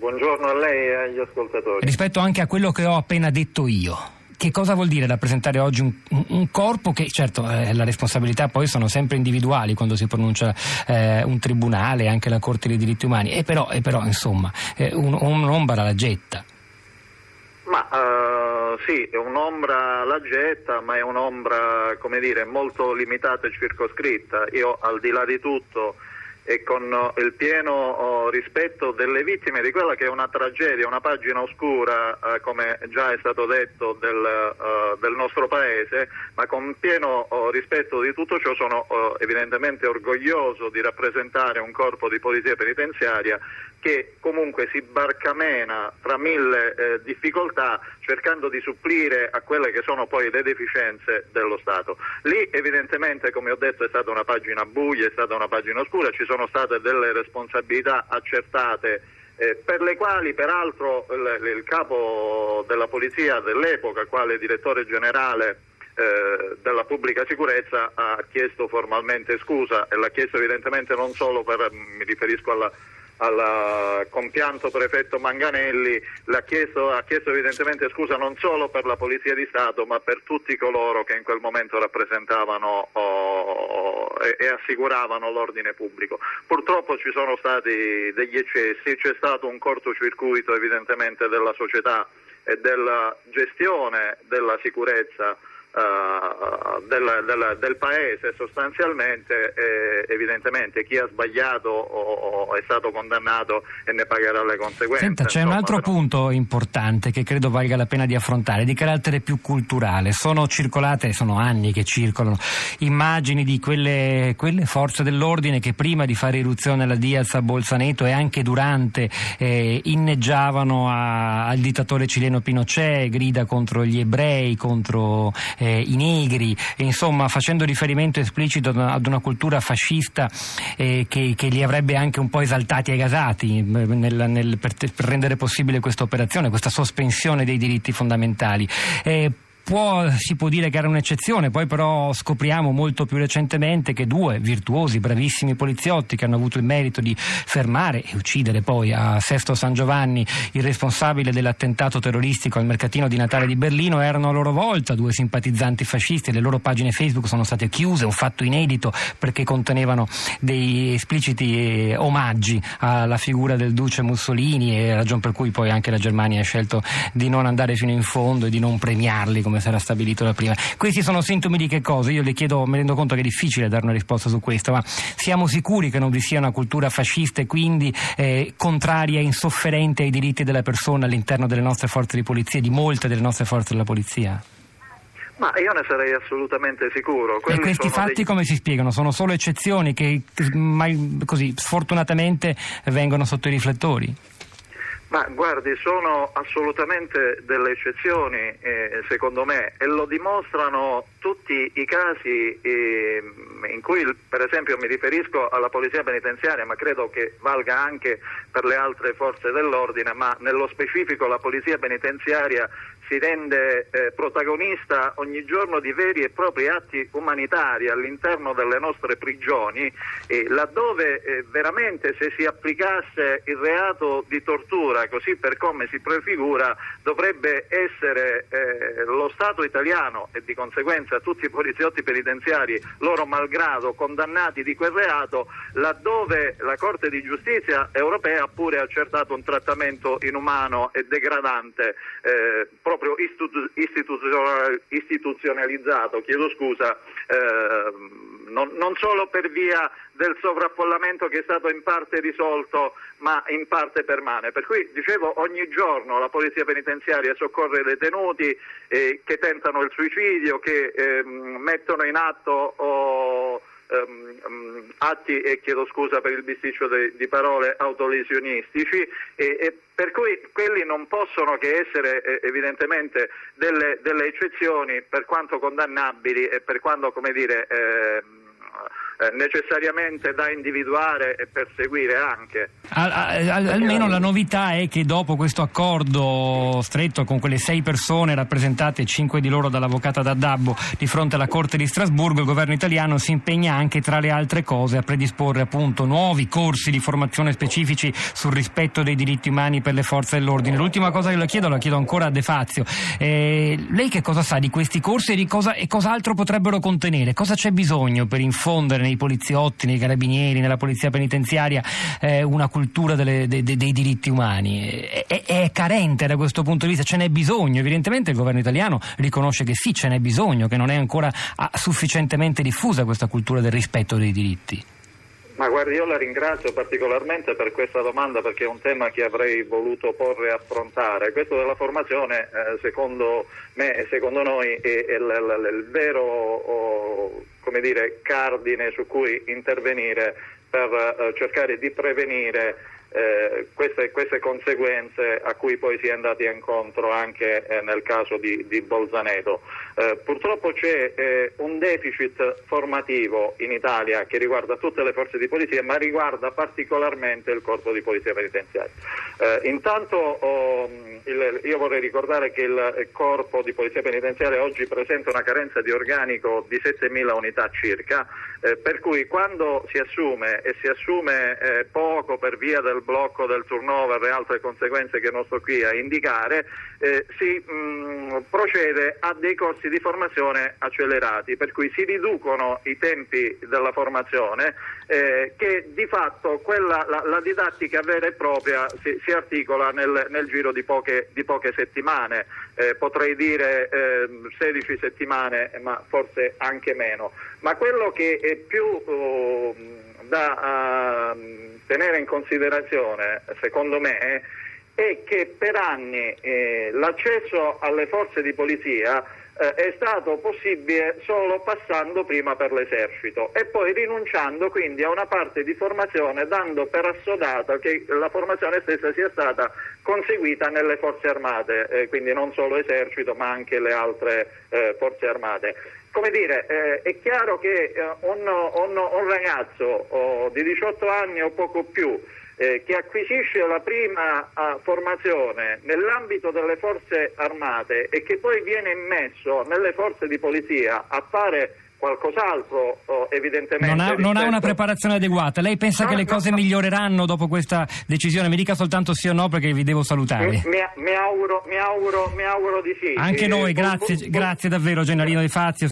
Buongiorno a lei e agli ascoltatori. Rispetto anche a quello che ho appena detto io. Che cosa vuol dire rappresentare oggi un, un corpo che, certo, eh, la responsabilità poi sono sempre individuali quando si pronuncia eh, un tribunale, anche la Corte dei diritti umani, e però, e però insomma, eh, un, un'ombra la getta. Ma uh, sì, è un'ombra la getta, ma è un'ombra, come dire, molto limitata e circoscritta. Io, al di là di tutto, e con il pieno oh, rispetto delle vittime di quella che è una tragedia, una pagina oscura, eh, come già è stato detto, del, uh, del, nostro Paese, ma con pieno oh, rispetto di tutto ciò sono oh, evidentemente orgoglioso di rappresentare un corpo di polizia penitenziaria che comunque si barcamena tra mille eh, difficoltà cercando di supplire a quelle che sono poi le deficienze dello Stato. Lì evidentemente, come ho detto, è stata una pagina buia, è stata una pagina oscura, ci sono state delle responsabilità accertate eh, per le quali peraltro il, il, capo della polizia dell'epoca, quale direttore generale eh, della pubblica sicurezza, ha chiesto formalmente scusa e l'ha chiesto evidentemente non solo per, mi riferisco alla al compianto prefetto Manganelli ha chiesto, ha chiesto, evidentemente scusa non solo per la Polizia di Stato ma per tutti coloro che in quel momento rappresentavano oh, e, e, assicuravano l'ordine pubblico. Purtroppo ci sono stati degli eccessi, c'è stato un cortocircuito evidentemente della società e della gestione della sicurezza Uh, del, del, del, paese sostanzialmente eh, evidentemente chi ha sbagliato o, o, è stato condannato e ne pagherà le conseguenze. Senta, c'è Insomma, un altro però... punto importante che credo valga la pena di affrontare, di carattere più culturale. Sono circolate, sono anni che circolano, immagini di quelle, quelle forze dell'ordine che prima di fare irruzione alla Diaz a Bolzaneto e anche durante eh, inneggiavano a, al dittatore cileno Pinochet, grida contro gli ebrei, contro eh, i negri, insomma facendo riferimento esplicito ad una cultura fascista eh, che, che, li avrebbe anche un po' esaltati e gasati nel, nel, per, per, rendere possibile questa operazione, questa sospensione dei diritti fondamentali. Eh, può, si può dire che era un'eccezione, poi però scopriamo molto più recentemente che due virtuosi, bravissimi poliziotti che hanno avuto il merito di fermare e uccidere poi a Sesto San Giovanni il responsabile dell'attentato terroristico al mercatino di Natale di Berlino. Erano a loro volta due simpatizzanti fascisti, le loro pagine Facebook sono state chiuse, un fatto inedito perché contenevano dei espliciti eh, omaggi alla figura del duce Mussolini e ragione per cui poi anche la Germania ha scelto di non andare fino in fondo e di non premiarli come sarà stabilito da prima. Questi sono sintomi di che cosa? Io le chiedo, mi rendo conto che è difficile dare una risposta su questo, ma siamo sicuri che non vi sia una cultura fascista e quindi eh, contraria e insofferente ai diritti della persona all'interno delle nostre forze di polizia, di molte delle nostre forze della polizia? Ma io ne sarei assolutamente sicuro. Quelli e questi fatti dei... come si spiegano? Sono solo eccezioni che mai, così, sfortunatamente vengono sotto i riflettori? Ma guardi, sono assolutamente delle eccezioni, eh, secondo me, e lo dimostrano tutti i casi eh, in cui, per esempio, mi riferisco alla polizia penitenziaria, ma credo che valga anche per le altre forze dell'ordine, ma nello specifico la polizia penitenziaria si rende eh, protagonista ogni giorno di veri e propri atti umanitari all'interno delle nostre prigioni, eh, laddove eh, veramente se si applicasse il reato di tortura, così per come si prefigura, dovrebbe essere eh, lo Stato italiano e di conseguenza tutti i poliziotti penitenziari, loro malgrado condannati di quel reato, laddove la Corte di giustizia europea ha pure accertato un trattamento inumano e degradante eh, proprio istitu- istituzionalizzato, chiedo scusa, eh, non, non, solo per via del sovraffollamento che è stato in parte risolto ma in parte permane. Per cui dicevo ogni giorno la polizia penitenziaria soccorre detenuti eh, che tentano il suicidio, che eh, mettono in atto oh, um, atti, e chiedo scusa per il bisticcio de, di parole, autolesionistici e, e, per cui quelli non possono che essere eh, evidentemente delle, delle, eccezioni per quanto condannabili e per quanto come dire, eh, eh, necessariamente da individuare e perseguire anche. Al, al, almeno la novità è che dopo questo accordo stretto con quelle sei persone rappresentate, cinque di loro dall'avvocata D'Addabbo, di fronte alla Corte di Strasburgo, il governo italiano si impegna anche tra le altre cose a predisporre appunto nuovi corsi di formazione specifici sul rispetto dei diritti umani per le forze dell'ordine. L'ultima cosa che le chiedo, la chiedo ancora a De Fazio. Eh, lei che cosa sa di questi corsi e, di cosa, e cos'altro potrebbero contenere? Cosa c'è bisogno per infondere nei poliziotti, nei carabinieri, nella polizia penitenziaria eh, una cultura delle, de, de, dei diritti umani? È, è, carente da questo punto di vista? Ce n'è bisogno? Evidentemente il governo italiano riconosce che sì, ce n'è bisogno, che non è ancora ah, sufficientemente diffusa questa cultura del rispetto dei diritti. Ma guardi, io la ringrazio particolarmente per questa domanda perché è un tema che avrei voluto porre e affrontare. Questo della formazione, eh, secondo me e secondo noi, è, è l, l, il vero oh, dire, cardine su cui intervenire per eh, cercare di prevenire eh, queste, queste, conseguenze a cui poi si è andati incontro anche eh, nel caso di, di Bolzaneto. Eh, purtroppo c'è eh, un deficit formativo in Italia che riguarda tutte le forze di polizia ma riguarda particolarmente il corpo di polizia penitenziaria. Eh, intanto oh, il, io vorrei ricordare che il corpo di polizia penitenziaria oggi presenta una carenza di organico di 7.000 unità circa, eh, per cui quando si assume e si assume poco per via del blocco del turnover e altre conseguenze che non sto qui a indicare, eh, si mh, procede a dei corsi di formazione accelerati, per cui si riducono i tempi della formazione eh, che di fatto quella, la, la, didattica vera e propria si, si articola nel, nel, giro di poche, di poche settimane, eh, potrei dire 16 ehm, settimane, ma forse anche meno. Ma quello che è più uh, da uh, tenere in considerazione, secondo me, è che per anni eh, l'accesso alle forze di polizia eh, è stato possibile solo passando prima per l'esercito e poi rinunciando quindi a una parte di formazione dando per assodato che la formazione stessa sia stata conseguita nelle forze armate, eh, quindi non solo esercito ma anche le altre eh, forze armate. Come dire, eh, è chiaro che eh, un, un, un, ragazzo oh, di 18 anni o poco più eh, che acquisisce la prima uh, formazione nell'ambito delle forze armate e che poi viene immesso nelle forze di polizia a fare qualcos'altro oh, evidentemente. Non ha, non ha, una preparazione adeguata. Lei pensa no, che le cose no, miglioreranno dopo questa decisione? Mi dica soltanto sì o no perché vi devo salutare. Mi, mi, auguro, mi, auguro, mi auguro, di sì. Anche noi, grazie, grazie davvero Gennarino Di Fazio.